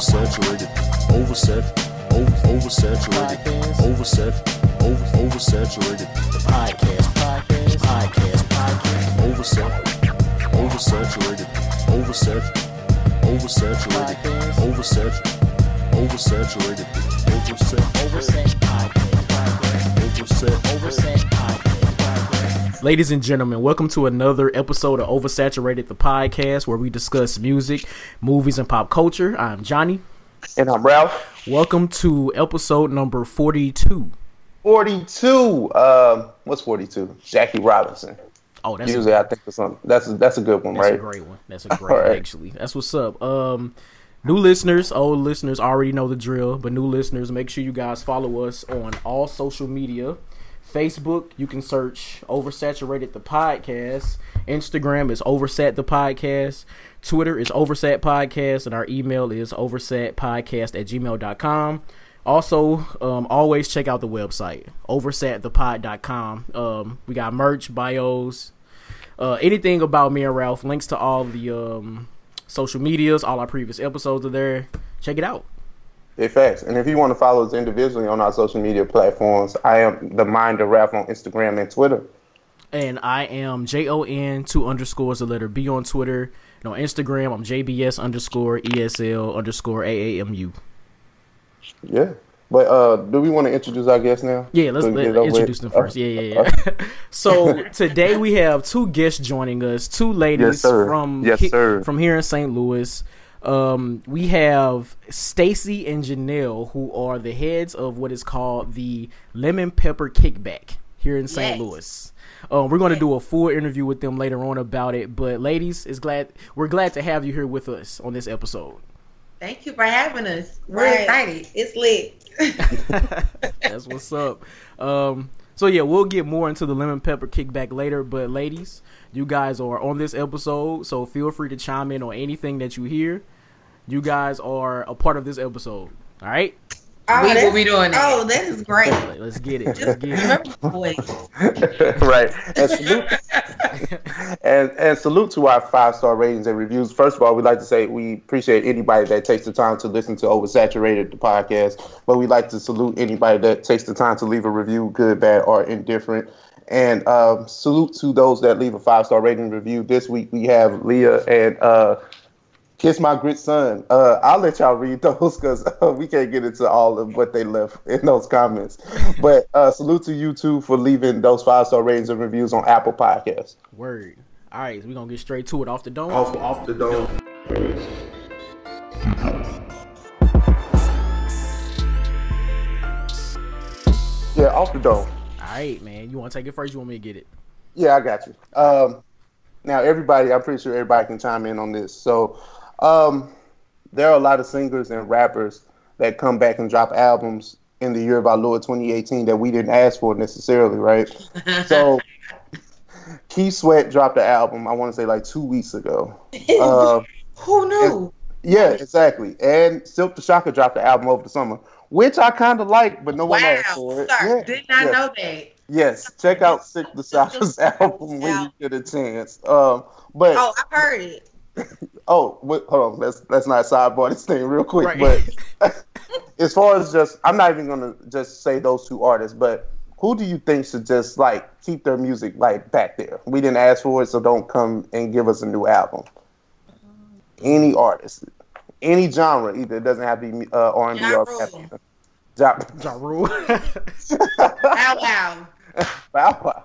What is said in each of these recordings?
oversaturated, oversat, over, oversaturated, oversat, over, oversaturated. The podcast, podcast, podcast, podcast. Oversat, oversaturated, oversat, oversaturated, oversat, oversaturated, oversat, Overset. Podcast, podcast. oversat. Overset. podcast. Ladies and gentlemen, welcome to another episode of Oversaturated the podcast where we discuss music, movies, and pop culture. I'm Johnny. And I'm Ralph. Welcome to episode number 42. 42. Um, what's 42? Jackie Robinson. Oh, that's, Usually I think of something. That's a, that's a good one, that's a right? great one. That's a great one, right. actually. That's what's up. Um, new listeners, old listeners already know the drill, but new listeners, make sure you guys follow us on all social media. Facebook, you can search Oversaturated the Podcast. Instagram is Oversat the Podcast. Twitter is Oversat Podcast. And our email is oversatpodcast at gmail.com. Also, um, always check out the website, oversatthepod.com. Um, we got merch, bios, uh, anything about me and Ralph, links to all the um, social medias, all our previous episodes are there. Check it out. Big facts. And if you want to follow us individually on our social media platforms, I am the Mind of Ralph on Instagram and Twitter. And I am J O N two underscores the letter B on Twitter. And on Instagram, I'm JBS underscore ESL underscore AAMU. Yeah. But uh, do we want to introduce our guests now? Yeah, let's let, get it over introduce them first. Yeah, yeah, yeah. so today we have two guests joining us, two ladies Yes, from Yes, he- sir. from here in St. Louis. Um, we have Stacey and Jeanelle, who are the heads of what is called the Lemon Pepper Kickback here in St. Yes. Louis. Um, we're going to do a full interview with them later on about it. But ladies, is glad we're glad to have you here with us on this episode. Thank you for having us. We're Right. excited. It's lit. That's what's up. Um, so yeah, we'll get more into the lemon pepper kickback later. But ladies, you guys are on this episode, so feel free to chime in on anything that you hear. You guys are a part of this episode. All right, Oh, we will be doing that. Oh, that is great. Let's get it. Let's get it. Remember the voice. right. And salute, and, and salute to our five star ratings and reviews. First of all, we'd like to say we appreciate anybody that takes the time to listen to Oversaturated, the podcast. But we'd like to salute anybody that takes the time to leave a review, good, bad, or indifferent. And um, salute to those that leave a five star rating review. This week we have Leah and uh, Kiss My Grit Son. Uh, I'll let y'all read those because uh, we can't get into all of what they left in those comments. But uh, salute to you two for leaving those five star ratings and reviews on Apple Podcasts. Word. All right, so we're gonna get straight to it off the dome. Off, off the dome. Yeah, off the dome. All right, man. You want to take it first? You want me to get it? Yeah, I got you. Um, now, everybody, I'm pretty sure everybody can chime in on this. So, um, there are a lot of singers and rappers that come back and drop albums in the year of our Lord 2018 that we didn't ask for necessarily, right? So, Keith Sweat dropped an album, I want to say like two weeks ago. Uh, Who knew? yeah, exactly. And Silkk the Shocker dropped the album over the summer, which I kind of like, but no one asked for it. sir. Yeah, Did not yeah. know that. Yes, check out Sick the Shocker's album when you get a chance. Um, but Oh, I've heard it. oh, wait, hold on, let's let's not sidebar this thing real quick. Right. But as far as just, I'm not even gonna just say those two artists, but who do you think should just like keep their music like back there? We didn't ask for it, so don't come and give us a new album. Any artist, any genre, either it doesn't have to be uh, R&B Ja or Rule. rap. Ja, Ja Rule. Bow wow. Bow Wow.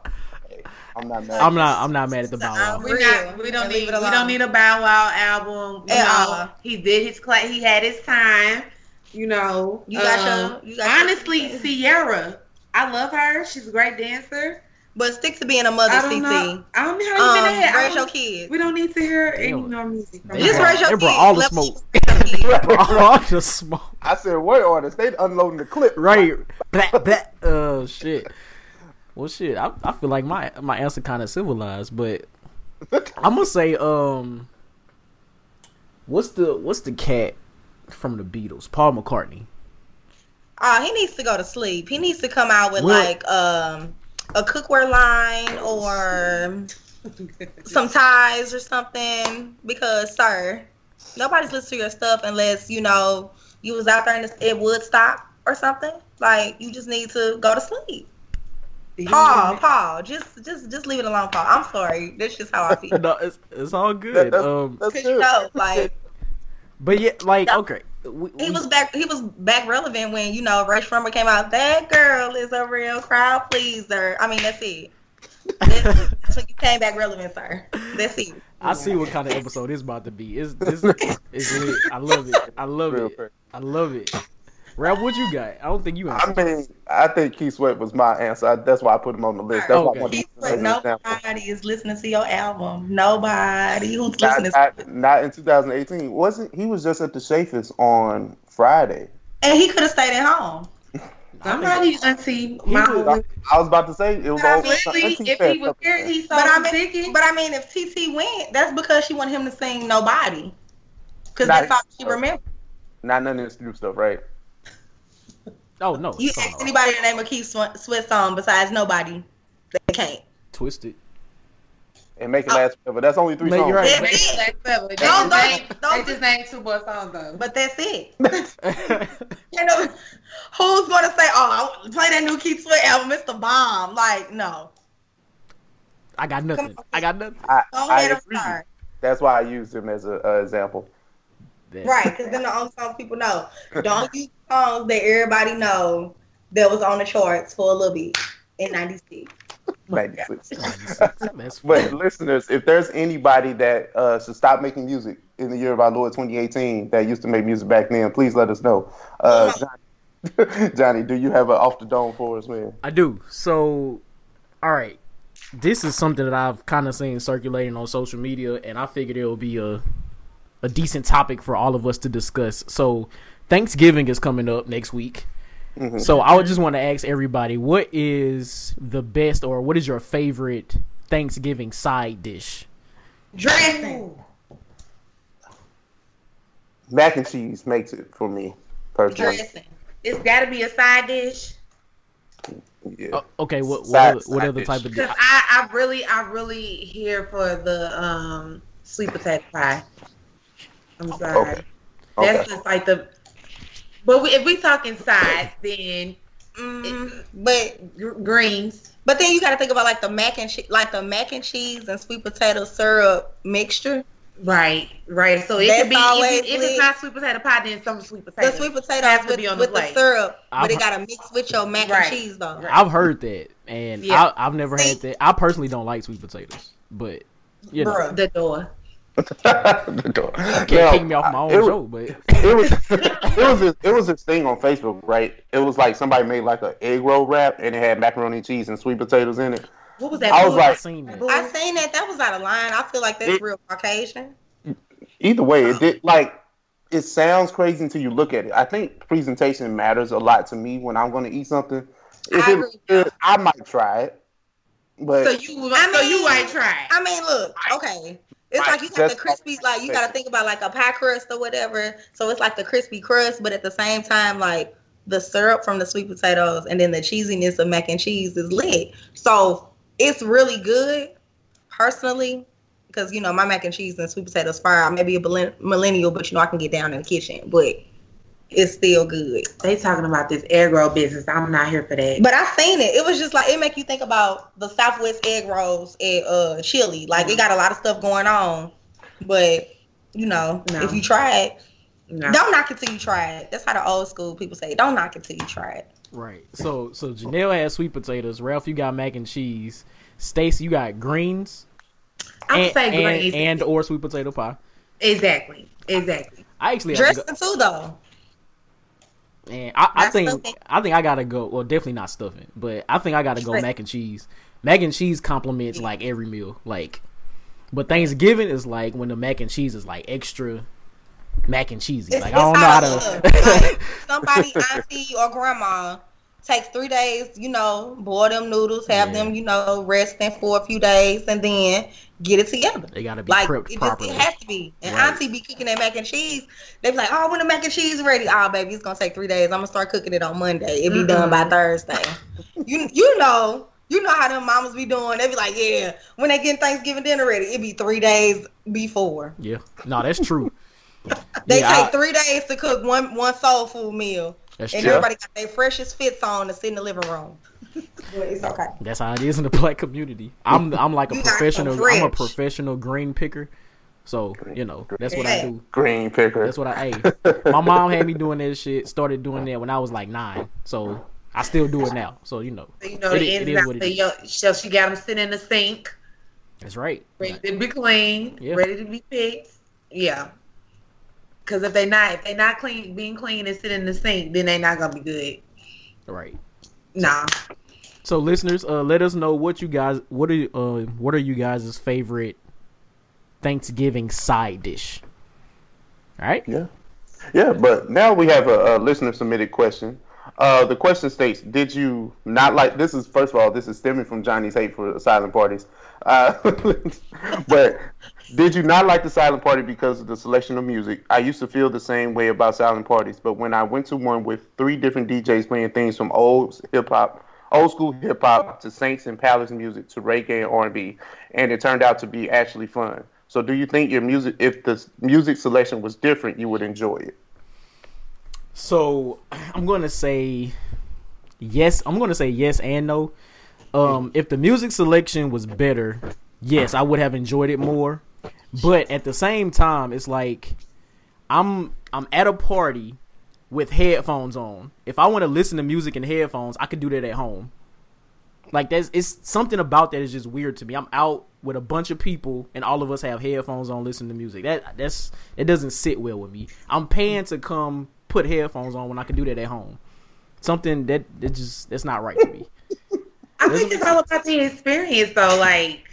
Hey, I'm not mad. I'm not. I'm not mad at the bow wow. We Real. not. We don't And need. We don't need a Bow Wow album. You At know, all. he did his Cl- He had his time. You know. You got Um, your- you got your- honestly, Sierra. I love her. She's a great dancer. But stick to being a mother, I don't CT. know. I don't know how you Um, been ahead. I raise your don't- kids. We don't need to hear any Damn. more music. From They Just her. brought- raise your they kids. brought all the Let smoke. them raise your kids. all the smoke. I said, what artist? They unloading the clip. Right. Blah, blah. Oh shit. Well, shit. I, I feel like my my answer kind of civilized, but I'm gonna say um, what's the what's the cat from the Beatles? Paul McCartney. Oh, he needs to go to sleep. He needs to come out with What? like um a cookware line or some ties or something. Because, sir, Nobody's listening to your stuff unless you know you was out there and it would stop or something. Like you just need to go to sleep. Paul, Paul, just just just leave it alone, Paul. I'm sorry. That's just how I feel. no, it's, it's all That- good. that's, Um, that's you know, like but yeah, like No. okay, we, he was back. He was back relevant when you know Rae Sremmurd came out. That girl is a real crowd pleaser. I mean, that's it. That's, that's when you came back relevant, sir. That's it. I see what kind of episode it's about to be. It's this is lit. I love it. I love Real it. quick. I love it. Ralph, what you got? I don't think you I answered. mean, I think Keith Sweat was my answer. I, that's why I put him on the list. That's why I wanted He to said as example. nobody is listening to your album. Nobody who's Not, listening. to not, not in 2018. Wasn't he was just at the Chaifetz on Friday? And he could have stayed at home. Somebody auntie He mama was- I, was I was about to say it was But I all mean, if he was here, he saw But I the mean, ticket. but I mean, if TT went, that's because she wanted him to sing "Nobody," because that's all she remembered. not none of this new stuff, right? Oh no, You it's ask all anybody the name of Keith Sw- Sweat song besides "Nobody," they can't. twisted. And make it oh. last forever. That's only three Make- songs. you're right. They just named seven. They Don't- just don't- named- don't- they just named two more songs though. But that's it. You know, who's gonna say, "Oh, I play that new Keith Sweat album? It's the bomb." Like, no. I got nothing. I got nothing. I, Go I ahead agree. That's why I used him as an example. That- Right, because then the only songs people know. Don't use songs that everybody know that was on the charts for a little bit in '96. 96. That's But listeners, if there's anybody that uh, should stop making music in the year of our Lord 2018 that used to make music back then, please let us know. Uh, Johnny, Johnny, do you have an off the dome for us, man? I do. So, all right. This is something that I've kind of seen circulating on social media, and I figured it would be a a decent topic for all of us to discuss. So, Thanksgiving is coming up next week. Mhm. So, I would just want to ask everybody, what is the best or what is your favorite Thanksgiving side dish? Dressing. Mac and cheese makes it for me, personally. Dressing. It's got to be a side dish. Yeah. Oh, okay, what what Side- other, what side other dish. type of dish? Cause I, I really, I really here for the um sweet potato pie. I'm sorry. Okay. That's Okay. just like the. But we, if we talking sides, then Mm, but gr- greens. but then you got to think about like the mac and cheese, like the mac and cheese and sweet potato syrup mixture. Right, right. So it That's could be if, it, if lit. it's not sweet potato pie, then some sweet potato. The sweet potato Has to with, be on the with the, syrup, I've but it got to mix with your mac Right. and cheese though. Right. I've heard that, and Yeah. I, I've never had that. I personally don't like sweet potatoes, but you know, Bruh. the door. the door. can't Now, kick me off my own it was- show. But it was it was this, it was this thing on Facebook, right? It was like somebody made like an egg roll wrap and it had macaroni and cheese and sweet potatoes in it. What was that? I was Boo? I like- seen that. I seen that. That was out of line. I feel like that's It- real Caucasian. Either way, it did like it sounds crazy until you look at it. I think presentation matters a lot to me when I'm going to eat something. If I it agree. was I might try it, but so you, I so you might try. tried. I mean, look, okay. It's Right, like you got the crispy, like you got to think about like a pie crust or whatever. So it's like the crispy crust, but at the same time, like the syrup from the sweet potatoes and then the cheesiness of mac and cheese is lit. So it's really good, personally, because you know my mac and cheese and sweet potatoes fire. I may be a millennial, but you know I can get down in the kitchen, but it's still good. They talking about this egg roll business. I'm not here for that. But I seen it. It was just like it make you think about the Southwest egg rolls at uh Chili. Like it got a lot of stuff going on, but you know, No. if you try it, no. don't knock it till you try it. That's how the old school people say. Don't knock it till you try it. Right. So so Jeanelle has sweet potatoes. Ralph, you got mac and cheese. Stacey, you got greens. I would say greens. and or sweet potato pie. exactly, exactly. I actually have to Dressing too though. And I, I think stuffing. I think I gotta go. Well, definitely not stuffing, but I think I gotta go mac and cheese. Mac and cheese complements like every meal. Like, but Thanksgiving is like when the mac and cheese is like extra mac and cheesy. Like I don't know how to. like somebody, auntie or grandma takes three days, you know, boil them noodles, have Yeah. them, you know, resting for a few days, and then get it together. they gotta be Like prepped it, just, it has to be. And Right. Auntie be cooking that mac and cheese. They be like, "Oh, when the mac and cheese ready? Oh, baby, it's gonna take three days. I'm gonna start cooking it on Monday. It be done by Thursday." you you know you know how them mamas be doing. They be like, "Yeah, when they get Thanksgiving dinner ready, it be three days before." Yeah, no, that's true. They Yeah, take I- three days to cook one one soul food meal, That's and true. everybody got their freshest fits on to sit in the living room. But it's okay. That's how it is in the black community. I'm I'm like a You professional. I'm a professional green picker. So you know that's what I do. Green picker. That's what I ate. My mom had me doing that shit. Started doing that when I was like nine. So I still do it now. So you know, You know, It the is- it ins what outs. it of your- So she got them sitting in the sink, that's right. ready to be clean, Yeah. ready to be picked. Yeah. Because if they not if they not clean, being clean and sitting in the sink, then they not gonna be good. Right. Nah. So listeners, uh, let us know what you guys what are uh what are you guys' favorite Thanksgiving side dish. All right. Yeah. Yeah, but now we have a, a listener submitted question. Uh, the question states, did you not like, this is, first of all, this is stemming from Johnny's hate for silent parties. Uh, but did you not like the silent party because of the selection of music? I used to feel the same way about silent parties, but when I went to one with three different DJs playing things from old hip hop, old school hip hop to Saints and Palace music to reggae and R&B, and it turned out to be actually fun. So do you think your music, if the music selection was different, you would enjoy it? So I'm gonna say yes. I'm gonna say yes and no. Um, if the music selection was better, yes, I would have enjoyed it more. But at the same time, it's like I'm I'm at a party with headphones on. If I want to listen to music in headphones, I could do that at home. Like that's it's something about that is just weird to me. I'm out with a bunch of people and all of us have headphones on listening to music. That that's it doesn't sit well with me. I'm paying to come put headphones on when I can do that at home. Something that that just that's not right to me. I think it's all about the experience, though. Like,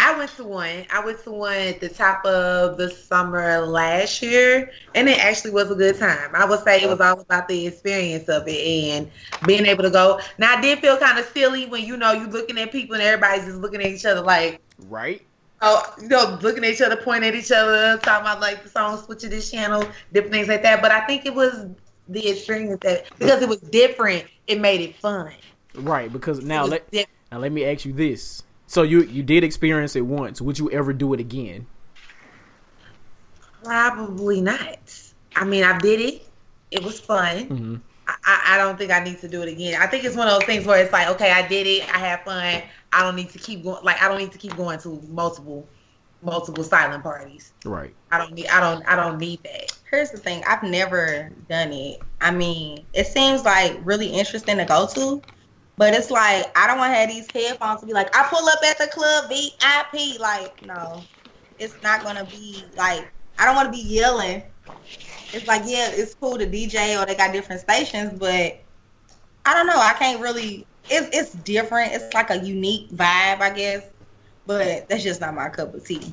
I went to one. I went to one at the top of the summer last year, and it actually was a good time. I would say it was all about the experience of it and being able to go. Now, I did feel kind of silly when you know you're looking at people and everybody's just looking at each other like, Right? oh, you know, looking at each other, pointing at each other, talking about like the song switch to this channel, different things like that. But I think it was the experience that because it was different, it made it fun. Right, because now let now let me ask you this. So you you did experience it once. Would you ever do it again? Probably not. I mean, I did it. It was fun. hmm I, I I don't think I need to do it again. I think it's one of those things where it's like, okay, I did it. I had fun. I don't need to keep going. Like, I don't need to keep going to multiple, multiple silent parties. Right. I don't need. I don't. I don't need that. Here's the thing: I've never done it. I mean, it seems like really interesting to go to, but it's like I don't want to have these headphones to be like I pull up at the club VIP. Like, no, it's not gonna be like I don't want to be yelling. It's like yeah, it's cool to DJ or they got different stations, but I don't know. I can't really. It's it's different. It's like a unique vibe, I guess. But that's just not my cup of tea.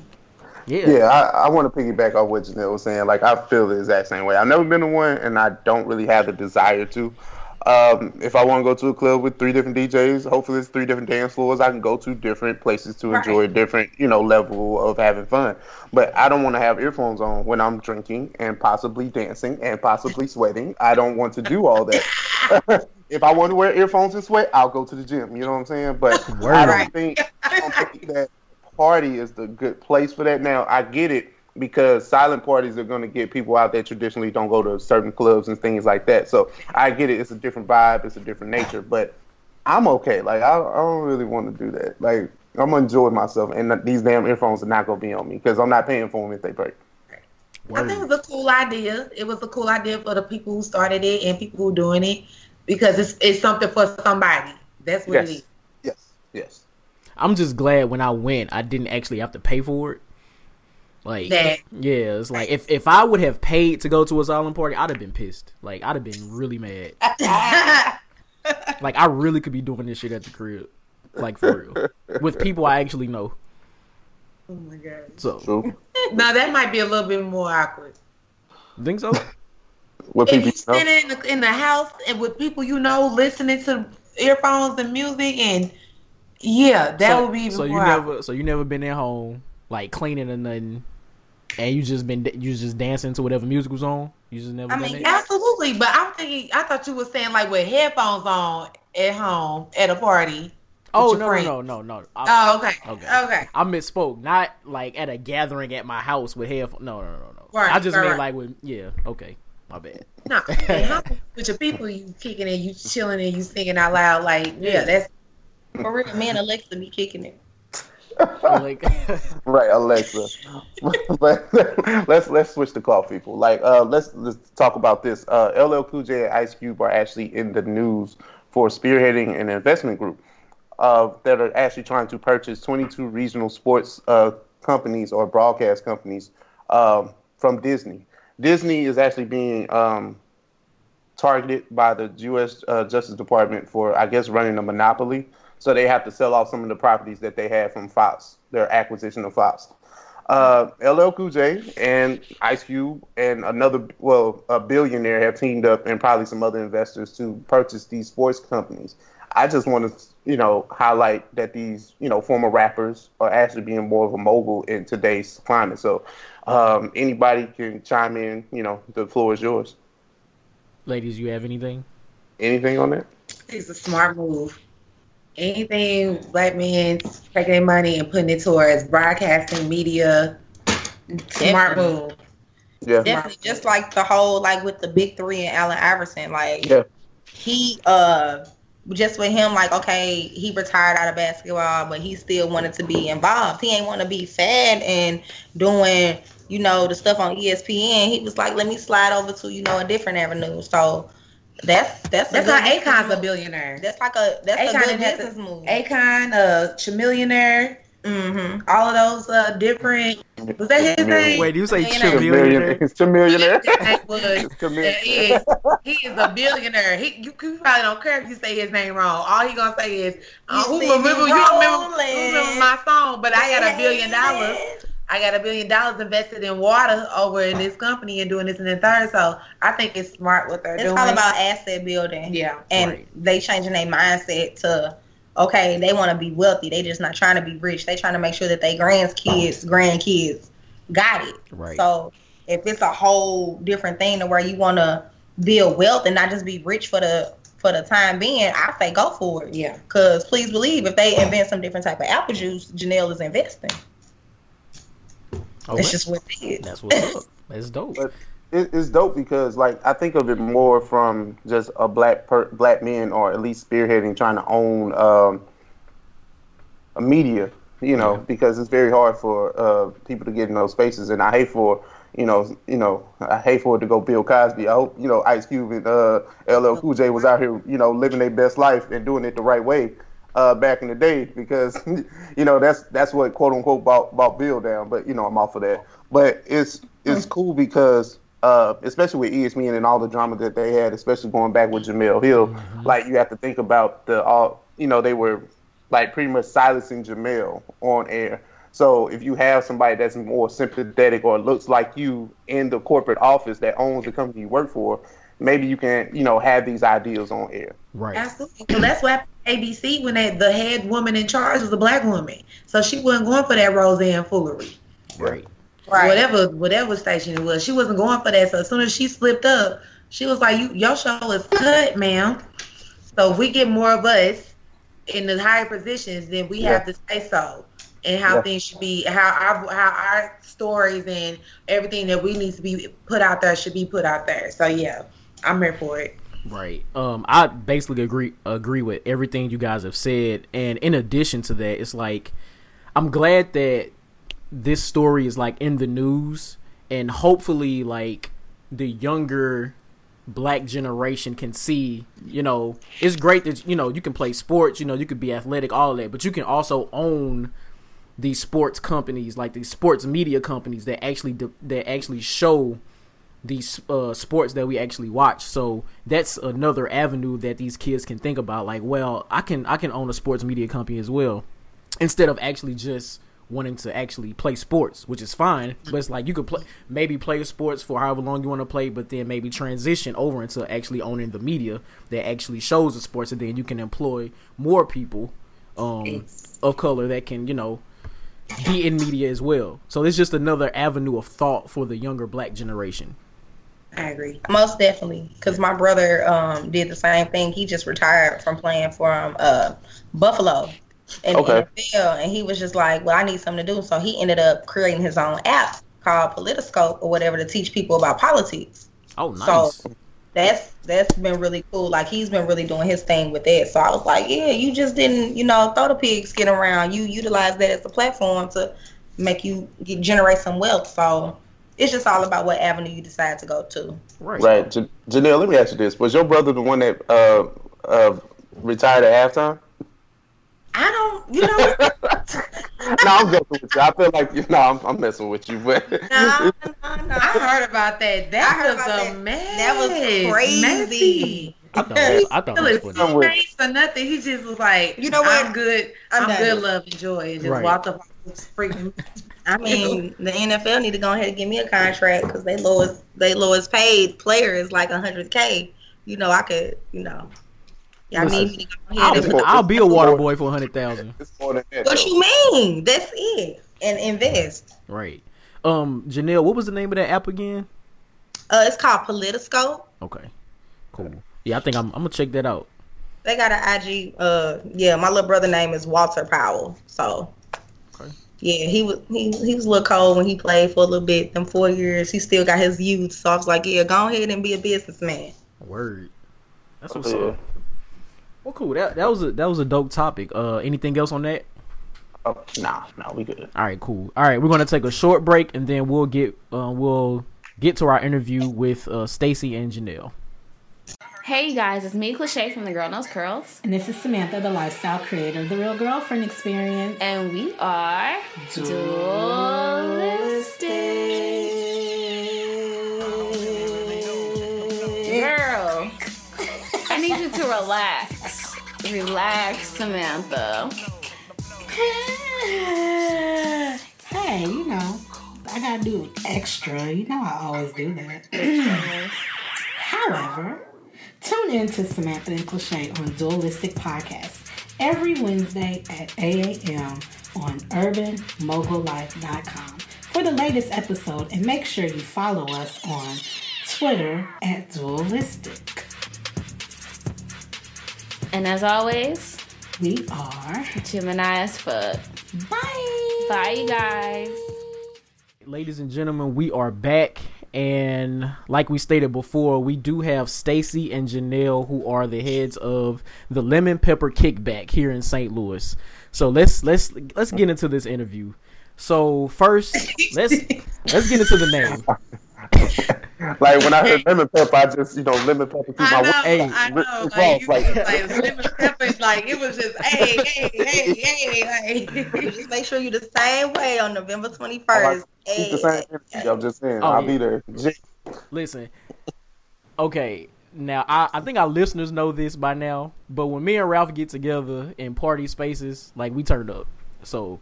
Yeah. Yeah, I, I want to piggyback off what Jeanelle was saying. Like, I feel the exact same way. I've never been to one, and I don't really have the desire to. Um, if I want to go to a club with three different DJs, hopefully it's three different dance floors. I can go to different places to enjoy a different, you know, level of having fun. But I don't want to have earphones on when I'm drinking and possibly dancing and possibly sweating. I don't want to do all that. if I want to wear earphones and sweat, I'll go to the gym. You know what I'm saying? But I don't Right. think I don't think that party is the good place for that. Now I get it because silent parties are going to get people out that traditionally don't go to certain clubs and things like that. So I get it. It's a different vibe. It's a different nature. But I'm okay. Like I, I don't really want to do that. Like I'm gonna enjoy myself, and these damn earphones are not gonna be on me because I'm not paying for them if they break. I think it's a cool idea. It was a cool idea for the people who started it and people who are doing it because it's it's something for somebody. That's what it Yes, is. yes, yes. I'm just glad when I went, I didn't actually have to pay for it. Like, That- yeah, it's like if if I would have paid to go to a silent party, I'd have been pissed. Like, I'd have been really mad. Like, I really could be doing this shit at the crib, like for real, with people I actually know. oh my god. So, True. Now that might be a little bit more awkward. think so? What If people you know? sitting in the, in the house and with people you know listening to earphones and music and yeah, that so, would be even so you more awkward. never so you never been at home like cleaning or nothing, and you just been you just dancing to whatever music was on. You just never. I mean, that? Absolutely, but I'm thinking. I thought you were saying like with headphones on at home at a party. Oh no, no, no, no, no. I, Oh, okay. Okay. Okay. I misspoke. Not like at a gathering at my house with headphones. No, no, no, no. Right, I just right, meant right. like with yeah. Okay, my bad. No, with your people, you kicking and you chilling and you singing out loud. Like, yeah, that's For real, Man, Alexa be kicking it. Like Right, Alexa. but let's let's switch the call, people. Like, uh, let's let's talk about this. Uh, LL Cool J and Ice Cube are actually in the news for spearheading an investment group uh, that are actually trying to purchase 22 regional sports uh, companies or broadcast companies um, from Disney. Disney is actually being um, targeted by the U.S. Uh, Justice Department for, I guess, running a monopoly. So they have to sell off some of the properties that they had from Fox, their acquisition of Fox. Uh, LL Cool J and Ice Cube and another, well, a billionaire have teamed up and probably some other investors to purchase these sports companies. I just want to, you know, highlight that these, you know, former rappers are actually being more of a mogul in today's climate. So um, anybody can chime in. You know, the floor is yours. ladies, you have anything? Anything on that? it's a smart move. Anything black men taking their money and putting it towards broadcasting media, smart move. Yeah. Definitely, just like the whole like with the big three and Allen Iverson, like Yeah. he uh just with him, like okay, he retired out of basketball, but he still wanted to be involved. He ain't want to be fed and doing you know the stuff on ESPN. He was like, let me slide over to you know a different avenue. So that's that's That's good how Akon's a billionaire. That's like a that's Akon a good business to- move. Akon, uh, Chamillionaire, mm-hmm. all of those uh, different. Was that his name? Wait, you say Millionaire. trillionaire? It's a millionaire. His name was. It's a He millionaire. is, he is a billionaire. He, you, you probably don't care if you say his name wrong. All he gonna say is, uh, You "Who remember? You remember, rolling. who remember my song?" But I got a billion dollars. I got a billion dollars invested in water over in this company and doing this and the third. So I think it's smart what they're It's doing. It's all about asset building. yeah. and Right. they changing their mindset to okay they want to be wealthy they just not trying to be rich they trying to make sure that they grandkids grandkids got it Right. so if it's a whole different thing to where you want to build wealth and not just be rich for the for the time being i say go for it Yeah. because please believe if they invent some different type of apple juice jeanelle is investing Oh, it's just what it is that's what's up. That's dope. But it, it's dope because like I think of it more from just a black per, black men or at least spearheading trying to own um, a media, you know, Yeah. because it's very hard for uh, people to get in those spaces, and I hate for you know, you know, I hate for it to go Bill Cosby. I hope you know Ice Cube and uh, LL Cool J was out here, you know, living their best life and doing it the right way. Uh, back in the day, because you know that's that's what quote unquote bought, bought Bill down. But you know I'm off of that. But it's it's cool because uh, especially with ESPN and all the drama that they had, especially going back with Jemele Hill, like you have to think about the all you know they were like pretty much silencing Jemele on air. So if you have somebody that's more sympathetic or looks like you in the corporate office that owns the company you work for, maybe you can you know have these ideas on air. Right. Absolutely. So that's what ABC when they, the head woman in charge was a black woman. So she wasn't going for that Roseanne foolery. Right. right Whatever whatever station it was. She wasn't going for that. So as soon as she slipped up, she was like, You your show is cut, ma'am. So if we get more of us in the higher positions, then we have to say so. And how Yeah. things should be how our how our stories and everything that we need to be put out there should be put out there. So yeah, I'm here for it. Right. Um, I basically agree agree with everything you guys have said, and in addition to that, it's like I'm glad that this story is like in the news, and hopefully, like the younger black generation can see. You know, it's great that you know you can play sports, you know, you could be athletic, all that, but you can also own these sports companies, like these sports media companies that actually de- that actually show these uh, sports that we actually watch. So that's another avenue that these kids can think about. Like, well, I can I can own a sports media company as well, instead of actually just wanting to actually play sports, which is fine. But it's like you could play maybe play sports for however long you want to play, but then maybe transition over into actually owning the media that actually shows the sports, and then you can employ more people um, of color that can you know be in media as well. So it's just another avenue of thought for the younger black generation. I agree. Most definitely, because my brother um, did the same thing. He just retired from playing for um, uh, Buffalo, in Okay. the NFL, and he was just like, "Well, I need something to do." So he ended up creating his own app called Politiscope or whatever to teach people about politics. Oh, nice. So that's that's been really cool. Like he's been really doing his thing with it. So I was like, yeah, you just didn't, you know, throw the pigs skin around. You utilize that as a platform to make you get, generate some wealth. So it's just all about what avenue you decide to go to. right. Right, Jan- Jeanelle. Let me ask you this: Was your brother the one that uh, uh, retired at halftime? I don't, you know, no, I'm joking with you. I feel like you know I'm, I'm messing with you, but no, no, no. I heard about that. That I heard was about a that. mess. That was crazy. Messy. I thought it was, I thought it was Still funny. I'm with- face or nothing. He just was like, You know what? I'm good. I'm I'm, good. Love and joy. And just Right. walked up. Freaking. I mean, the NFL need to go ahead and give me a contract because they lowest they lowest paid player is like hundred k. You know, I could, you know, y'all Listen, need me to go ahead I'll, I'll be a water boy for a hundred thousand. it's more than that. What you mean? That's it. And invest. Right. Um, Jeanelle, what was the name of that app again? Uh, it's called Politiscope. Okay. Cool. Yeah, I think I'm, I'm gonna check that out. They got an IG. Uh, yeah, my little brother name is Walter Powell. So, Okay. Yeah, he was he he was a little cold when he played for a little bit. Them four years, he still got his youth. So I was like, yeah, go ahead and be a businessman. Word. That's what's Yeah. up. Well, cool. That that was a that was a dope topic. Uh, anything else on that? Oh, nah, nah, we good. All right, cool. All right, we're gonna take a short break and then we'll get uh, we'll get to our interview with uh, Stacey and Jeanelle. Hey you guys, it's me, Cliche from The Girl Knows Curls, And this is Samantha, the lifestyle creator of the Real Girlfriend Experience. and we are Dualistic. Girl, I need you to relax. Relax, Samantha. hey, you know, I gotta do extra. You know, I always do that. However, tune in to Samantha and Cliche on Dualistic Podcast every Wednesday at 8 a.m. on urbanmogullife.com for the latest episode and make sure you follow us on Twitter at Dualistic. And as always, We are. Gemini as fuck. Bye. Bye, you guys. Ladies and gentlemen, we are back, and like we stated before, we do have Stacey and Jeanelle, who are the heads of the Lemon Pepper Kickback here in St. Louis. So let's let's let's get into this interview. So first, let's let's get into the name. Like when I heard lemon pepper, I just you know lemon pepper through my I know. Hey, I know. Rick Like, you like- like, like lemon peppers, like it was just, hey, hey, hey, hey, hey. Just make sure you the same way on November 21st. I first. Keep the same energy. I'm just saying, Oh, I'll yeah. be there. Listen, okay. Now I, I think our listeners know this by now, but when me and Ralph get together in party spaces, like we turned up. So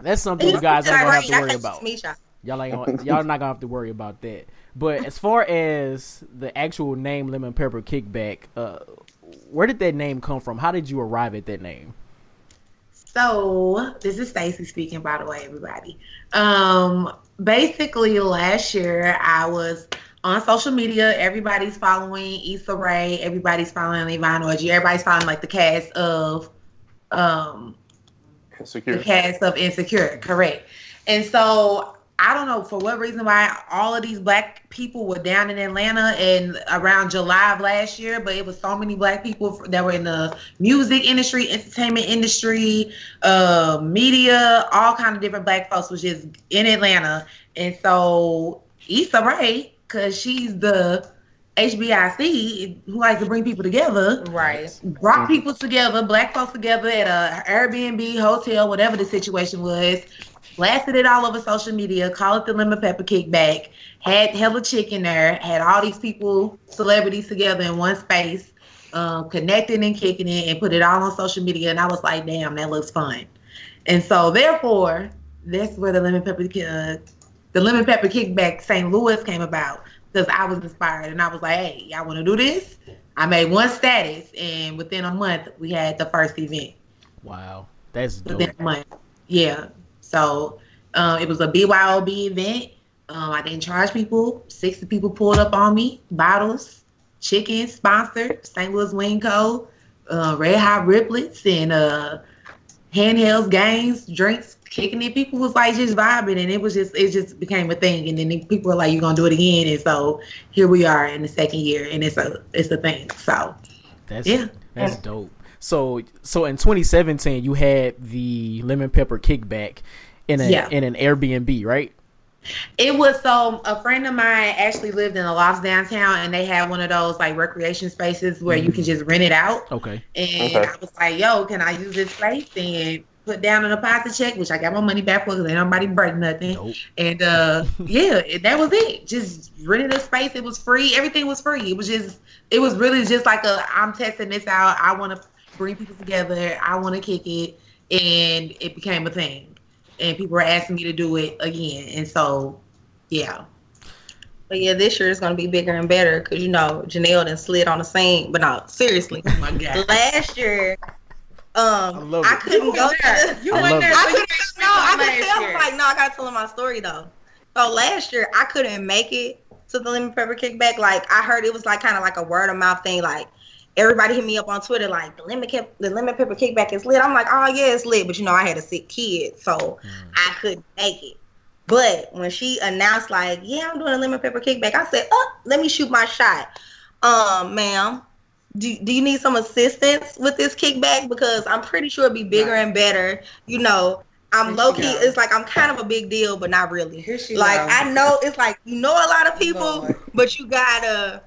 that's something you guys ain't gonna have to worry about. Y'all ain't gonna, y'all not gonna have to worry about that. But as far as the actual name Lemon Pepper Kickback, uh, where did that name come from? How did you arrive at that name? So this is Stacey speaking, by the way, everybody. Um, basically, last year I was on social media. Everybody's following Issa Rae. Everybody's following Yvonne Orji. Everybody's following like the cast of um the cast of Insecure, correct. And so I don't know for what reason why all of these black people were down in Atlanta and around July of last year, but it was so many black people that were in the music industry, entertainment industry, uh, media, all kind of different black folks was just in Atlanta. And so Issa Rae, because she's the HBIC who likes to bring people together, Right. brought people together, black folks together at a Airbnb, hotel, whatever the situation was. Blasted it all over social media, called it the lemon pepper kickback. Had hella chicken there. Had all these people, celebrities together in one space, um, connecting and kicking it, and put it all on social media. And I was like, damn, that looks fun. And so therefore, that's where the lemon pepper, uh, the lemon pepper kickback St. Louis came about because I was inspired and I was like, hey, y'all want to do this? I made one status, and within a month, we had the first event. Wow, that's dope. Within a month, yeah. So um, it was a BYOB event. Um, I didn't charge people. Sixty people pulled up on me. Bottles, chicken sponsored. St. Louis Wing Co. Uh, Red Hot Riplets and uh, handhelds, games, drinks, kicking it. People was like just vibing, and it was just it just became a thing. And then people were like, "You're gonna do it again," and so here we are in the second year, and it's a it's a thing. So That's Yeah. that's dope. So so in 2017 you had the lemon pepper kickback in a Yeah. in an Airbnb, right? It was so a friend of mine actually lived in the lofts downtown, and they had one of those like recreation spaces where you can just rent it out. Okay. And Okay. I was like, "Yo, can I use this space and put down an deposit check?" Which I got my money back for because ain't nobody break nothing. Dope. And uh, yeah, that was it. Just rented a space. It was free. Everything was free. It was just, it was really just like a, I'm testing this out. I want to bring people together. I want to kick it, and it became a thing. And people were asking me to do it again, and so, yeah. But yeah, this year is gonna be bigger and better because you know Jeanelle done slid on the scene. But no, seriously, Oh my God. last year, um, love I, couldn't go to the. You I went there. I so couldn't. can't No, I speak could tell. year. Like, no, I gotta tell my story though. So last year, I couldn't make it to the lemon pepper kickback. Like, I heard it was like kind of like a word of mouth thing. Like, everybody hit me up on Twitter, like the lemon cap- the lemon pepper kickback is lit. I'm like, oh yeah, it's lit. But you know, I had a sick kid, so I couldn't make it. But when she announced, like, yeah, I'm doing a lemon pepper kickback, I said, oh, let me shoot my shot. Um, ma'am, do, do you need some assistance with this kickback? Because I'm pretty sure it'd be bigger and better. You know, I'm Here low key, go. it's like I'm kind of a big deal, but not really. Here she Like, go. I know it's like, you know, a lot of people, Lord. but you gotta.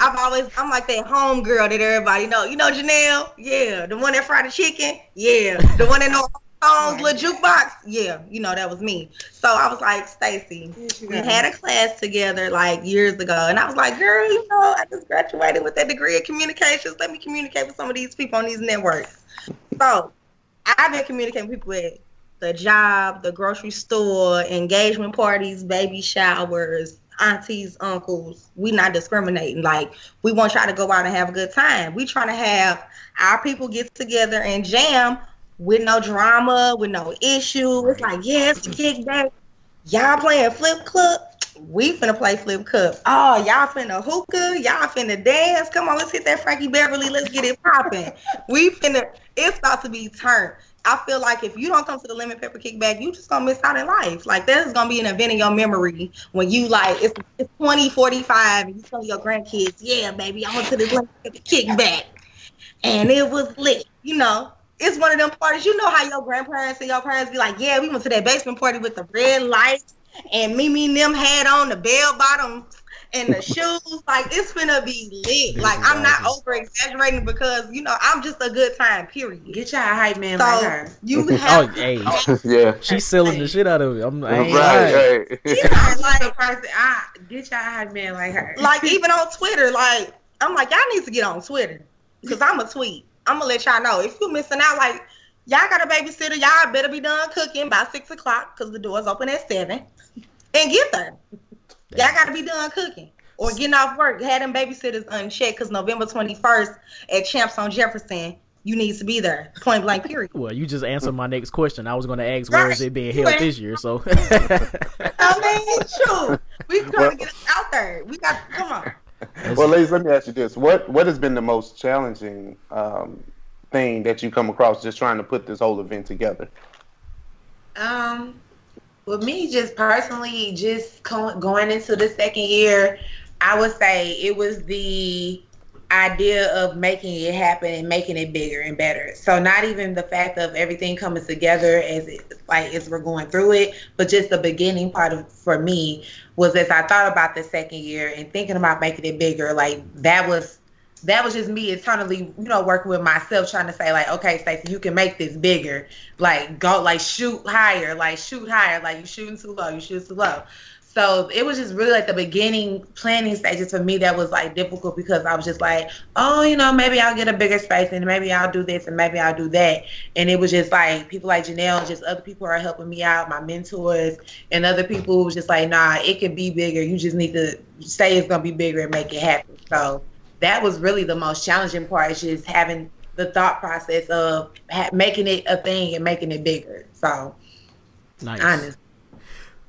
I've always, I'm like that home girl that everybody know. You know Jeanelle? Yeah. The one that fried the chicken? Yeah. The one that know songs, little jukebox? Yeah. You know, that was me. So I was like, Stacey, we had a class together like years ago, and I was like, girl, you know, I just graduated with that degree of communications. Let me communicate with some of these people on these networks. So I've been communicating with people at the job, the grocery store, engagement parties, baby showers, aunties, uncles. We not discriminating. Like we want y'all to go out and have a good time. We trying to have our people get together and jam with no drama, with no issue. It's like, yes, the kickback. Y'all playing flip club. We finna play flip cup. Oh, y'all finna hookah. Y'all finna dance. Come on, let's hit that Frankie Beverly. Let's get it popping. we finna. It's about to be turned. I feel like if you don't come to the lemon pepper kickback, you just gonna miss out in life. Like that is gonna be an event in your memory when you like it's it's 20, 45 and you tell your grandkids, yeah, baby, I went to the lemon pepper kickback and it was lit. You know, it's one of them parties. You know how your grandparents and your parents be like, yeah, we went to that basement party with the red lights and Mimi and them had on the bell bottom and the shoes. Like it's gonna be lit. Like I'm not over exaggerating because you know I'm just a good time. Period. Get y'all a hype man like So her. you Oh, have hey, oh, yeah. she's selling the shit out of it. I'm I ain't lying. Right, right. Yeah, Like like the person, I get y'all a hype man like her. like even on Twitter, like I'm like, y'all need to get on Twitter. Cause I'm a tweet. I'm gonna let y'all know. If you're missing out, like y'all got a babysitter, y'all better be done cooking by six o'clock because the doors open at seven. And get there. Y'all gotta be done cooking. Or getting off work. Had them babysitters unchecked because November 21st at Champs on Jefferson, you need to be there. Point blank period. Well, you just answered my next question. I was going to ask where is it being held Right. this year. So I mean, true. We trying to get us out there. We got to, come on. Well, ladies, let me ask you this: what what has been the most challenging um, thing that you come across just trying to put this whole event together? Um, with me, just personally, just going into the second year, I would say it was the idea of making it happen and making it bigger and better. So not even the fact of everything coming together as it, like as we're going through it, but just the beginning part of for me was as I thought about the second year and thinking about making it bigger. Like that was that was just me internally, you know, working with myself, trying to say like, okay, Stacey, you can make this bigger. Like go, like shoot higher, like shoot higher. Like you shooting too low, you shooting too low. So it was just really like the beginning planning stages for me that was like difficult because I was just like, oh, you know, maybe I'll get a bigger space and maybe I'll do this and maybe I'll do that. And it was just like people like Jeanelle, and just other people are helping me out, my mentors and other people was just like, nah, it can be bigger. You just need to say it's gonna be bigger and make it happen. So that was really the most challenging part is just having the thought process of ha- making it a thing and making it bigger. So nice. honest.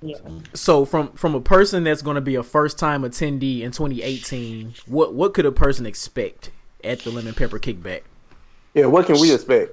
Yeah. So from from a person that's going to be a first time attendee in 2018, what what could a person expect at the Lemon Pepper Kickback? Yeah, what can we expect?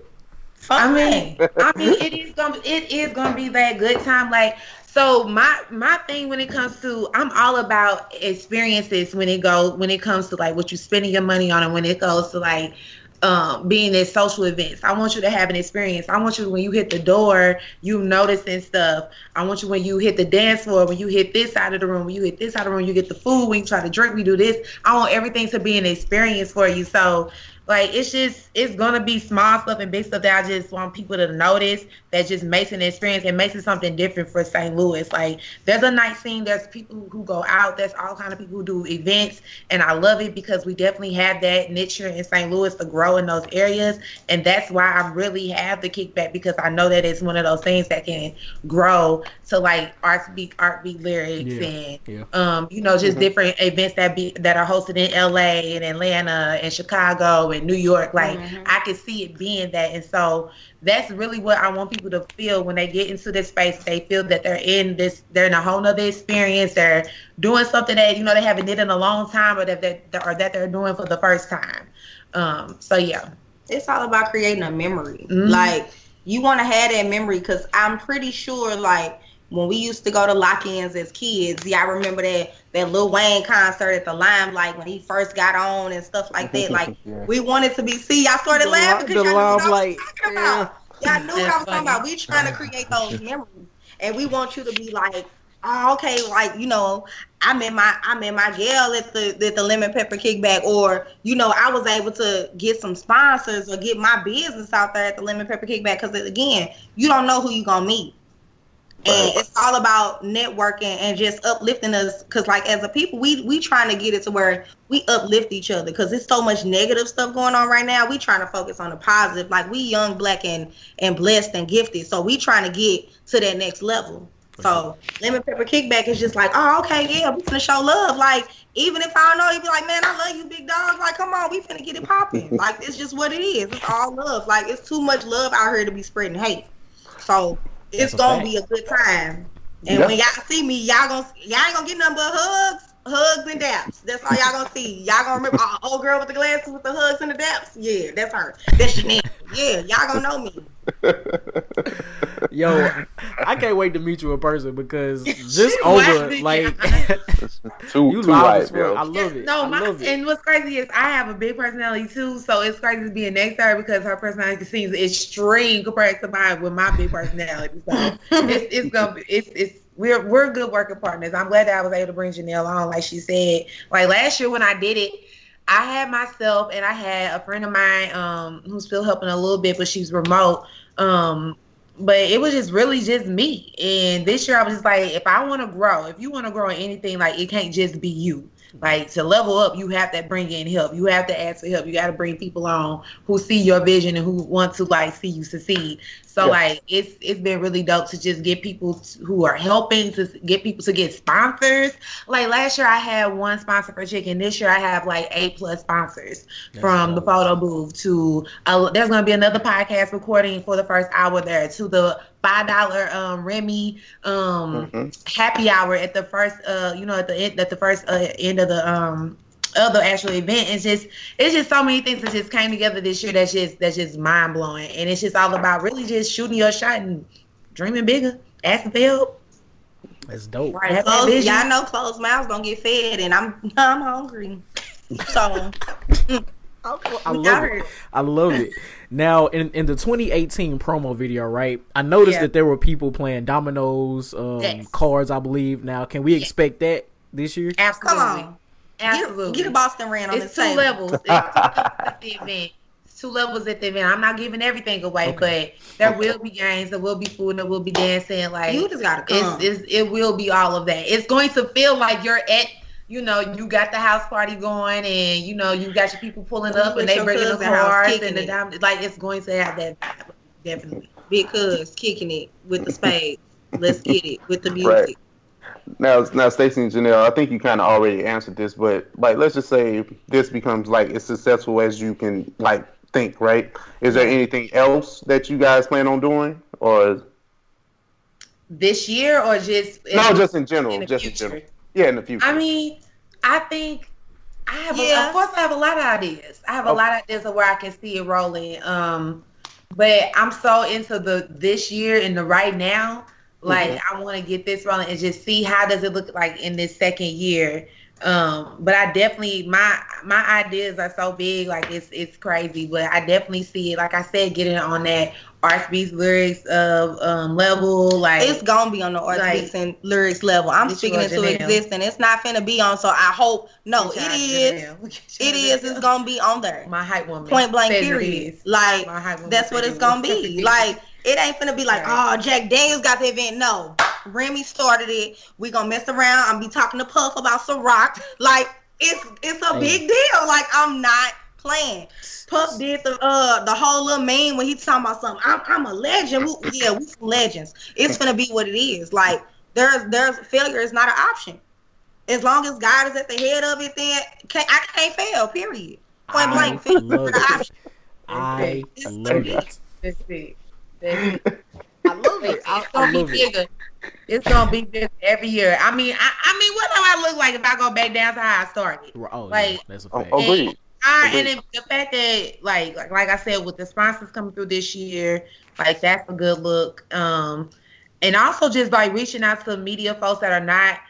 I mean, I mean, it is gonna it is gonna be that good time. Like, so my my thing when it comes to, I'm all about experiences when it goes when it comes to like what you're spending your money on, and when it goes to like um, being at social events. I want you to have an experience. I want you when you hit the door, you noticing stuff. I want you when you hit the dance floor, when you hit this side of the room, when you hit this side of the room, you get the food, when you try to drink, we do this. I want everything to be an experience for you. So like it's just it's gonna be small stuff and big stuff that I just want people to notice that just makes an experience and makes it something different for St. Louis. Like there's a night scene, there's people who go out, there's all kind of people who do events, and I love it because we definitely have that niche here in St. Louis to grow in those areas, and that's why I really have the kickback because I know that it's one of those things that can grow to like art speak, art beat lyrics, Yeah, and yeah. um, you know, just Mhm. different events that be that are hosted in LA and Atlanta and Chicago and New York. Like Mhm. I could see it being that, and so that's really what I want people to feel when they get into this space. They feel that they're in this, they're in a whole nother experience. They're doing something that you know they haven't did in a long time, or that that or that they're doing for the first time. Um, so yeah, it's all about creating a memory. Mhm. Like you want to have that memory because I'm pretty sure like when we used to go to lock-ins as kids, yeah, I remember that that Lil Wayne concert at the Limelight when he first got on and stuff like that. Like Yeah. we wanted to be. See, y'all started The laughing because the y'all knew what I was Limelight, talking about. Y'all knew what I was talking about. We trying to create those memories, and we want you to be like, oh, okay, like you know, I'm in my I'm in my gal at the at the lemon pepper kickback, or you know, I was able to get some sponsors or get my business out there at the lemon pepper kickback. Because again, you don't know who you gonna meet. And it's all about networking and just uplifting us. Cause like as a people, we we trying to get it to where we uplift each other. Cause there's so much negative stuff going on right now. We trying to focus on the positive. Like we young, black, and and blessed and gifted. So we trying to get to that next level. So lemon pepper kickback is just like, oh, okay, yeah, we finna show love. Like, even if I don't know, you be like, man, I love you, big dog. Like, come on, we finna get it popping. like, it's just what it is. It's all love. Like, it's too much love out here to be spreading hate. So That's a gonna fact. be a good time. And Yeah. when y'all see me, y'all gonna y'all ain't gonna get nothing but hugs, hugs and daps. That's all y'all gonna see. Y'all gonna remember oh, old girl with the glasses with the hugs and the daps. Yeah, that's her. That's Jeanelle. Yeah, y'all gonna know me. Yo, I can't wait to meet you in person because just What? over like Too, you too live right, as. I yo. love it. No, I my, love it. and what's crazy is I have a big personality too, so it's crazy being next to her because her personality seems extreme compared to mine with my big personality. So it's it's gonna be it's it's we're we're good working partners. I'm glad that I was able to bring Jeanelle on, like she said. Like last year when I did it, I had myself and I had a friend of mine um who's still helping a little bit, but she's remote. Um but it was just really just me. And this year I was just like, if I want to grow, if you want to grow in anything, like it can't just be you. Like to level up, you have to bring in help. You have to ask for help. You got to bring people on who see your vision and who want to like see you succeed. So Yeah. like it's it's been really dope to just get people who are helping to get people to get sponsors. Like last year I had one sponsor for chicken. This year I have like eight plus sponsors That's from the photo booth to uh, there's gonna be another podcast recording for the first hour there to the five dollar um Remy um Mhm. happy hour at the first uh you know at the end at the first uh, end of the um of the actual event it's just it's just so many things that just came together this year that's just that's just mind blowing and it's just all about really just shooting your shot and dreaming bigger asking for help That's dope. right have that Closed, vision. y'all know closed mouths gonna get fed, and I'm I'm hungry. So I love it. I love it. Now, in in the 2018 promo video, right? I noticed Yeah. that there were people playing dominoes, um, Yes. cards. I believe. Now, can we expect that this year? absolutely Come on, absolutely get, get a Boston Rand on it's this two table. levels. It's two levels at the event. It's two levels at the event. I'm not giving everything away, but there will be games, there will be food, and there will be dancing. Like You just gotta come. it's, it's it will be all of that. It's going to feel like you're at. You know, you got the house party going, and you know you got your people pulling up, and they your bringing the cousin house, cards kicking and the it. Like it's going to have that vibe, definitely. Big cuz kicking it with the spades. Let's get it with the music. Right. Now, now, Stacey and Jeanelle, I think you kind of already answered this, but like, let's just say this becomes like as successful as you can like think, right? Is there mm-hmm. anything else that you guys plan on doing, or This year or just no, just in general, in the just in general, yeah, in the future. I mean, I think I have. A, of course, I have a lot of ideas. I have a Okay. lot of ideas of where I can see it rolling. Um, but I'm so into the this year and the right now. Like I want to get this rolling and just see how does it look like in this second year. Um, but I definitely my my ideas are so big, like it's it's crazy. But I definitely see it, like I said, getting on that Arts Beats lyrics of um level, like It's gonna be on the art Like- beats and lyrics level. I'm speaking into existence. It's not finna be on, so I hope no, it is. It is. It's gonna be on there. my hype woman. Point blank. Period. Like My hype woman that's what it's gonna be. Like it ain't finna be like, Right. oh, Jack Daniels got the event. No, Remy started it. We gonna mess around. I'm be talking to Puff about some rock. Like it's it's a Hey. big deal. Like I'm not playing. Puff did the uh the whole little meme when he talking about something. I'm I'm a legend. We, yeah, we some legends. It's gonna be what it is. Like there's there's failure is not an option. As long as God is at the head of it, then can't, I can't fail. Period. Point I blank. failure is love not an it. option. I love it. That's it. That's it. I love it. I, It's gonna be love it. bigger. It's gonna be bigger every year. I mean, I, I mean, what do I look like if I go back down to how I started? Oh, yeah, Like- that's a Oh, fact. agreed. I, Agreed. and the fact that, like, like, like I said, with the sponsors coming through this year, like that's a good look. Um, and also just like reaching out to media folks that are not,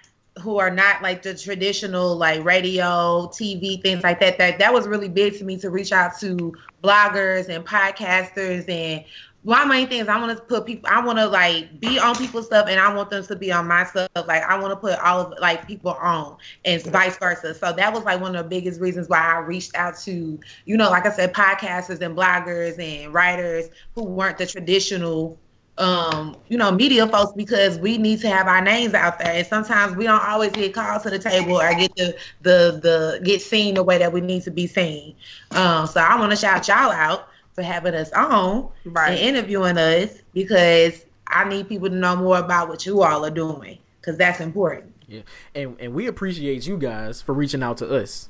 who are not like the traditional like radio, TV, things like that. That that was really big to me to reach out to bloggers and podcasters and my main thing is I want to put people. I want to like be on people's stuff, and I want them to be on my stuff. Like I want to put all of like people on, and vice versa. So that was like one of the biggest reasons why I reached out to, you know, like I said, podcasters and bloggers and writers who weren't the traditional, um, you know, media folks because we need to have our names out there, and sometimes we don't always get called to the table or get the the the get seen the way that we need to be seen. Um, so I want to shout y'all out for having us on and interviewing us because I need people to know more about what you all are doing because that's important. Yeah, and and we appreciate you guys for reaching out to us.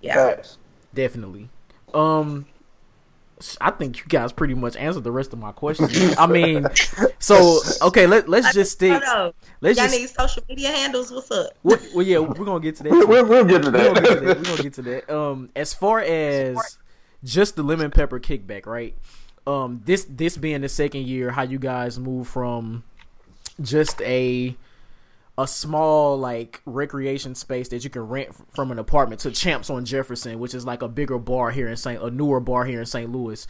Yeah. Facts. Definitely. Um, I think you guys pretty much answered the rest of my questions. I mean, so okay, let let's just stick. Hold on. Let's Y'all just. need social media handles. What's up? Well, well, yeah, we're gonna get to that. We'll, too. we'll, we'll get to We're gonna get to that. that. We're gonna get to that. Um, as far as just the lemon pepper kickback, right? Um, this this being the second year, how you guys move from just a a small like recreation space that you can rent from an apartment to Champs on Jefferson, which is like a bigger bar here in Saint, a newer bar here in St. Louis.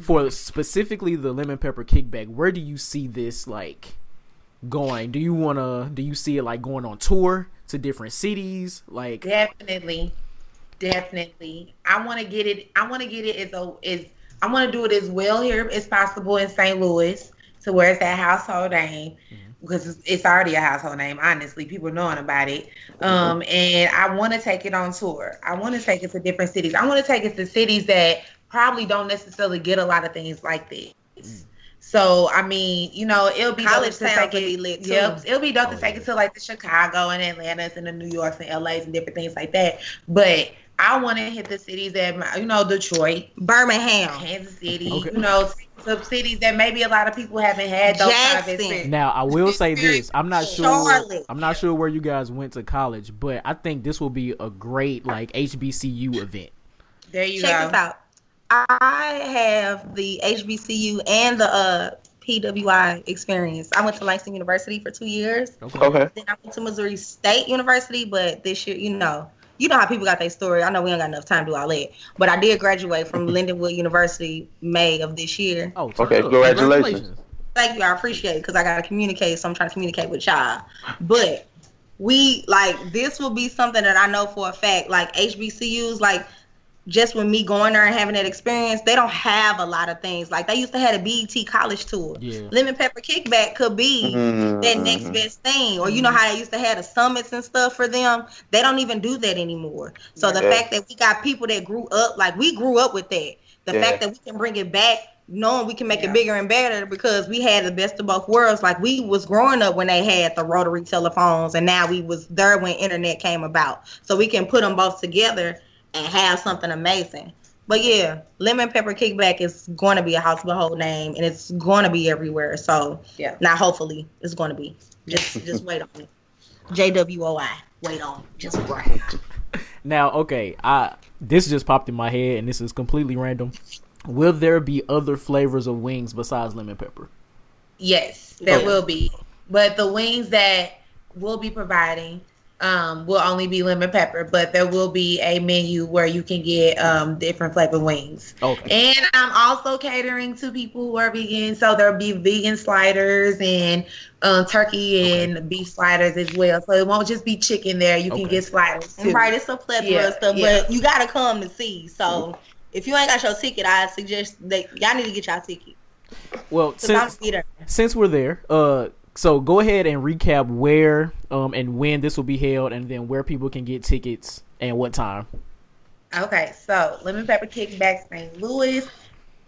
For specifically the lemon pepper kickback, where do you see this like going? Do you wanna? Do you see it like going on tour to different cities? Like, Definitely, definitely. I want to get it. I want to get it as a as I want to do it as well here as possible in St. Louis to where it's that household name mm-hmm. because it's, it's already a household name. Honestly, people knowing about it. Mm-hmm. Um, and I want to take it on tour. I want to take it to different cities. I want to take it to cities that probably don't necessarily get a lot of things like this. Mm. So I mean, you know, it'll be College dope to towns take it. be lit, too. Yep, it'll be dope Oh, to take yeah. it to like the Chicago and Atlantis and the New Yorks and LA's and different things like that. But I want to hit the cities that my- you know, Detroit, Birmingham. Kansas City, Okay. you know, some cities that maybe a lot of people haven't had those kind of Jackson. Now I will say this: I'm not sure. Charlotte. I'm not sure where you guys went to college, but I think this will be a great like HBCU event. There you Check go. Check this out. I have the HBCU and the uh, PWI experience. I went to Langston University for two years. Okay. Okay. Then I went to Missouri State University, but this year, you know, you know how people got their story. I know we ain't got enough time to do all that, but I did graduate from Lindenwood University May of this year. Oh, Okay, up. congratulations. Thank you, I appreciate it because I gotta communicate, so I'm trying to communicate with y'all. But we like this will be something that I know for a fact. Like HBCUs, like just with me going there and having that experience, they don't have a lot of things. Like they used to have a BET college tour. Yeah. Lemon Pepper Kickback could be Mhm. that next best thing. Or you know how they used to have the summits and stuff for them? They don't even do that anymore. So the Yeah. fact that we got people that grew up, like we grew up with that. The Yeah. fact that we can bring it back, knowing we can make Yeah. it bigger and better because we had the best of both worlds. Like we was growing up when they had the rotary telephones and now we was there when internet came about. So we can put them both together and have something amazing. But yeah, lemon pepper kickback is going to be a house behold name, and it's going to be everywhere. So Yeah. now hopefully it's going to be. Just just wait on it. JWOI. Wait on. it. Just wait. Now, okay, I this just popped in my head, and this is completely random. will there be other flavors of wings besides lemon pepper? Yes, there Okay. will be. But the wings that we'll be providing um, will only be lemon pepper, but there will be a menu where you can get um, different flavor wings. Okay. And I'm also catering to people who are vegan, so there'll be vegan sliders and uh, turkey and beef sliders as well. So it won't just be chicken there. You Okay. can get sliders too. Right, it's a plethora Yeah, of stuff, yeah. but you gotta come and see. So if you ain't got your ticket, I suggest that y'all need to get y'all ticket. Well, since since we're there, uh, so go ahead and recap where um and when this will be held, and then where people can get tickets and what time. Okay, so Lemon Pepper Kickback St. Louis.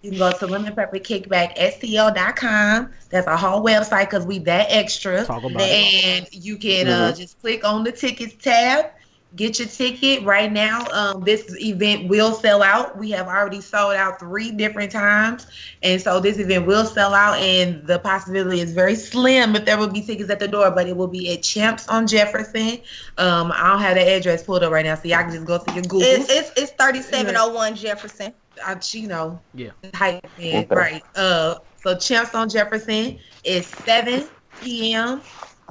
You can go to lemonpepperkickbackstl.com. That's our whole website because we that extra. Talk about it. and you can uh, just click on the tickets tab, get your ticket right now. Um, this event will sell out. We have already sold out three different times, and so this event will sell out. And the possibility is very slim if there will be tickets at the door, but it will be at Champs on Jefferson. Um, I don't have the address pulled up right now, so y'all can just go to your Google. It's it's it's thirty seven oh one Jefferson. I, you know, Yeah. type in Okay. right. Uh, so Champs on Jefferson is 7 p.m.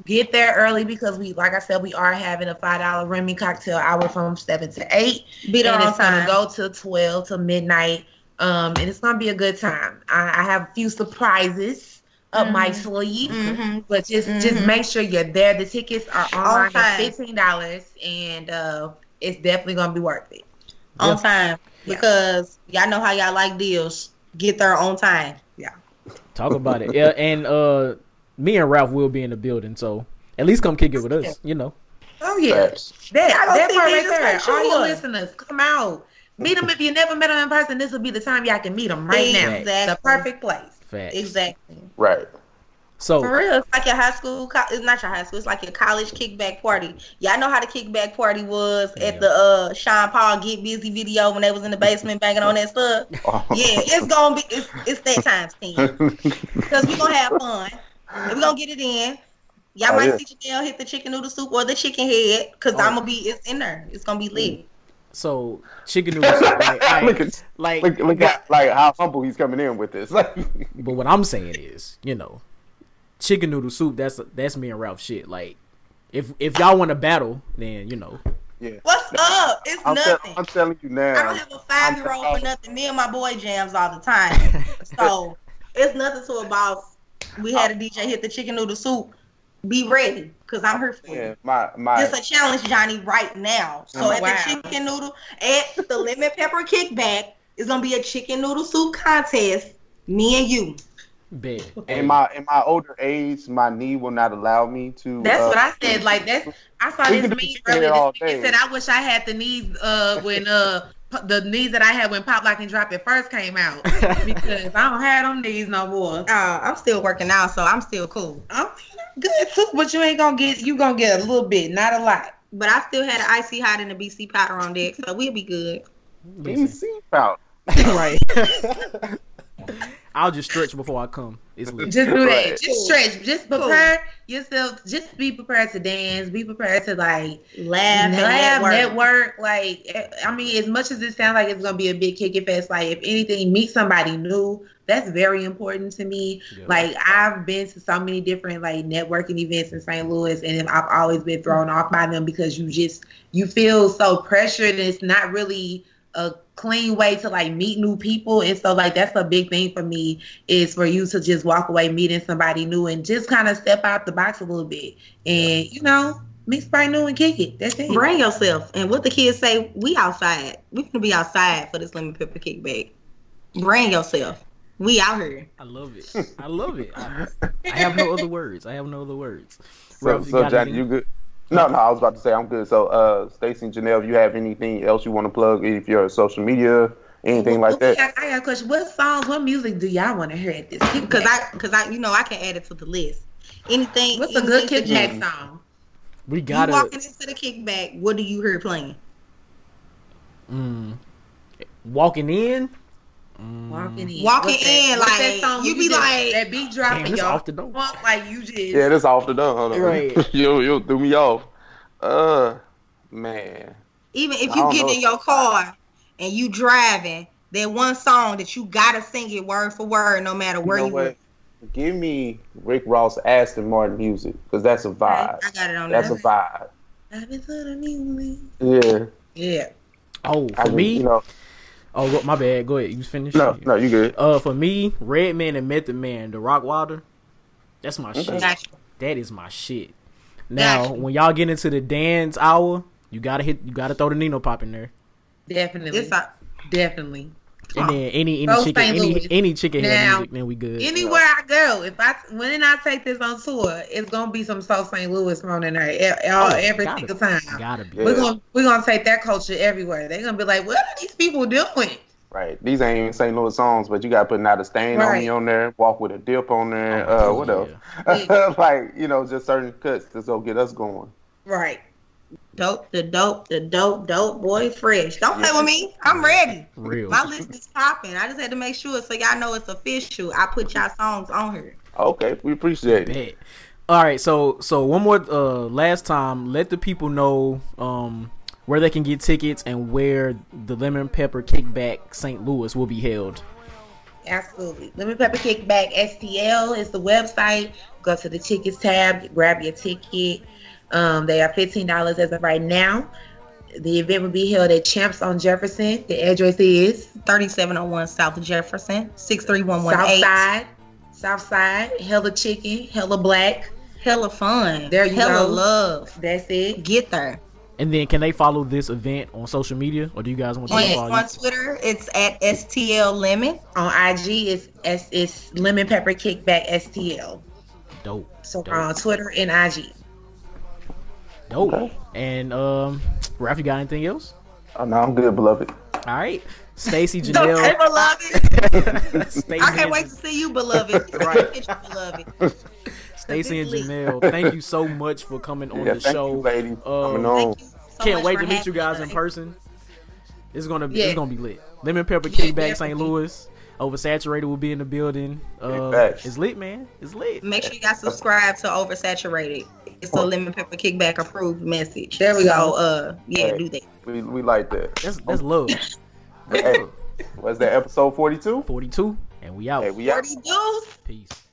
Get there early because we, like I said, we are having a five dollar Remy cocktail hour from seven to eight, Be there and on it's gonna time. go to twelve to midnight. Um, and it's gonna be a good time. I, I have a few surprises up my sleeve, Mhm. but just just Mhm. make sure you're there. The tickets are online time. at fifteen dollars, and uh, it's definitely gonna be worth it. on time Yeah. because y'all know how y'all like deals. Get there on time. Yeah. Talk about it. Yeah, and uh, me and Ralph will be in the building, so at least come kick it with us. You know. Oh yeah. Facts. That, that part right there. make All your listeners, come out. Meet them if you never met them in person. This will be the time y'all can meet them right now. Exactly. The perfect place. Facts. Exactly. Right. So For real, it's like your high school. It's not your high school. It's like your college kickback party. Y'all know how the kickback party was Yeah. at the uh Sean Paul Get Busy video when they was in the basement banging on that stuff. Yeah, it's gonna be. It's it's that times ten because we gonna have fun. And we gonna get it in. Y'all Oh, might yeah. see Jeanelle hit the chicken noodle soup or the chicken head because Oh. I'm gonna be. It's in there. It's gonna be lit. so chicken noodle soup, Like, I- look at like, look, look at like how humble he's coming in with this. But what I'm saying is, you know, chicken noodle soup. That's that's me and Ralph shit. Like, if if y'all want to battle, then you know. yeah. What's up? It's I'm, tell- nothing. I'm telling you now. I don't have a five year old for nothing. Me and my boy jams all the time. So it's nothing to a boss. We had a DJ hit the chicken noodle soup. Be ready, cause I'm here for Yeah, you. my my. It's a challenge, Johnny, right now. So Oh, at wow. the chicken noodle, at the lemon pepper kickback, it's gonna be a chicken noodle soup contest. Me and you. Bet. in my in my older age, my knee will not allow me to. That's uh, what I said. Like that's I saw We this could meme be earlier. This nigga day. said I wish I had the knees uh when uh p- the knees that I had when Pop Lock and Drop It first came out because I don't have them knees no more. Uh, I'm still working out, so I'm still cool. I'm good too, but you ain't gonna get you gonna get a little bit, not a lot. But I still had an icy hot and a BC powder on deck, so we'll be good. Listen, DC out. right. I'll just stretch before I come. It's lit. Just do that. Right. Just stretch. Just prepare yourself. Just be prepared to dance. Be prepared to like Laugh, and laugh, network. network. Like, eh, I mean, as much as it sounds like it's gonna be a big kick it fest, like if anything, meet somebody new. That's very important to me. Yeah. Like I've been to so many different like networking events in St. Louis, and I've always been thrown off by them because you just you feel so pressured, and it's not really a clean way to like meet new people. And so like that's a big thing for me is for you to just walk away meeting somebody new and just kind of step out the box a little bit, and you know meet somebody new and kick it. That's it. Bring yourself. And what the kids say, we outside. We gonna be outside for this lemon pepper kickback. Bring yourself. We out here. I love it. I love it. I, I have no other words. I have no other words. So, Ralph, so got Johnny, anything? you good? No, no, I was about to say I'm good. So, uh, Stacey and Jeanelle, if you have anything else you want to plug, if you're social media, anything like Okay, that. I, I got a question. What songs, what music do y'all want to hear at this? Cause I, cause I, you know, I can add it to the list. Anything. what's a good kickback song? We gotta. walking into the kickback. What do you hear playing? Mm, walking in. Walking in, Walking What's that- in, what's like, that song you when be just- like- that beat dropping, Damn, y'all. off the dome. Walk like you just. Yeah, this off the dome. Hold on. Right. you you threw me off. Uh, man. Even if you get know. in your car and you driving That one song that you gotta sing it word for word, no matter where you you, know what? Give me Rick Ross Aston Martin music because that's a vibe. I got it on That's there. a vibe. I've been to the music. Yeah. Yeah. Oh, I for mean, me, you know, oh what- my bad. Go ahead, you finish. no, no, you good. Uh, for me, Redman and Method Man, the Rockwilder, that's my Okay. shit. Gotcha. That is my shit. Now, Gotcha. when y'all get into the dance hour, you gotta hit, you gotta throw the Nino pop in there, Definitely. It's a, Definitely. And then any any Those chicken, any any chicken head Now, music, then we good. Anywhere I go, if I when I take this on tour, it's gonna be some South St. Louis thrown in there all, Oh, every gotta single time. Gotta be. We're gonna we're gonna take that culture everywhere. They're gonna be like, what are these people doing? Right. These ain't even St. Louis songs, but you got putting out a stain on me on there, walk with a dip on there. Oh, uh, what yeah. else? like you know, just certain cuts to go get us going. Right. Dope, the dope, the dope, dope boy fresh. Don't play with me. I'm ready. Real. My list is popping. I just had to make sure so y'all know it's official. I put y'all songs on here. Okay, we appreciate it. Bet. All right, so so one more uh last time, let the people know um where they can get tickets and where the Lemon Pepper Kickback St. Louis will be held. Absolutely. Lemon Pepper Kickback STL is the website. Go to the tickets tab, grab your ticket. Um, they are fifteen dollars as of right now. The event will be held at Champs on Jefferson. The address is 3701 South Jefferson, South 63118. Side. South Side. Hella chicken, hella black. Hella fun. There you Hella go. love. That's it. Get there. And then can they follow this event on social media or do you guys want them On, to follow on you? Twitter, it's at STL Lemon. On IG, it's it's, it's Lemon Pepper Kickback STL. Dope. So Dope. on Twitter and IG. Dope. Okay. And um Raph, you got anything else? Oh, no, I'm good, beloved. All right. Stacey Jeanelle. okay, Jeanelle. beloved. Stacey I can't and- wait to see you, beloved. Right. Get you, beloved. Stacey and Jeanelle, thank you so much for coming on Yeah, the thank show. you, ladies, for Um, coming on. So Can't wait to meet you guys me. in person. It's gonna be Yeah. it's gonna be lit. Lemon Pepper Yeah, Kickback St. definitely. Louis. Oversaturated will be in the building. Uh, it's lit, man. It's lit. Make sure you guys subscribe to Oversaturated. It's a lemon pepper kickback approved message. There we so, go. uh, yeah, Hey. do that. We, we like that. That's that's love. hey, was that episode 42? Forty two, and we out. Hey, we out. Forty dudes. Peace.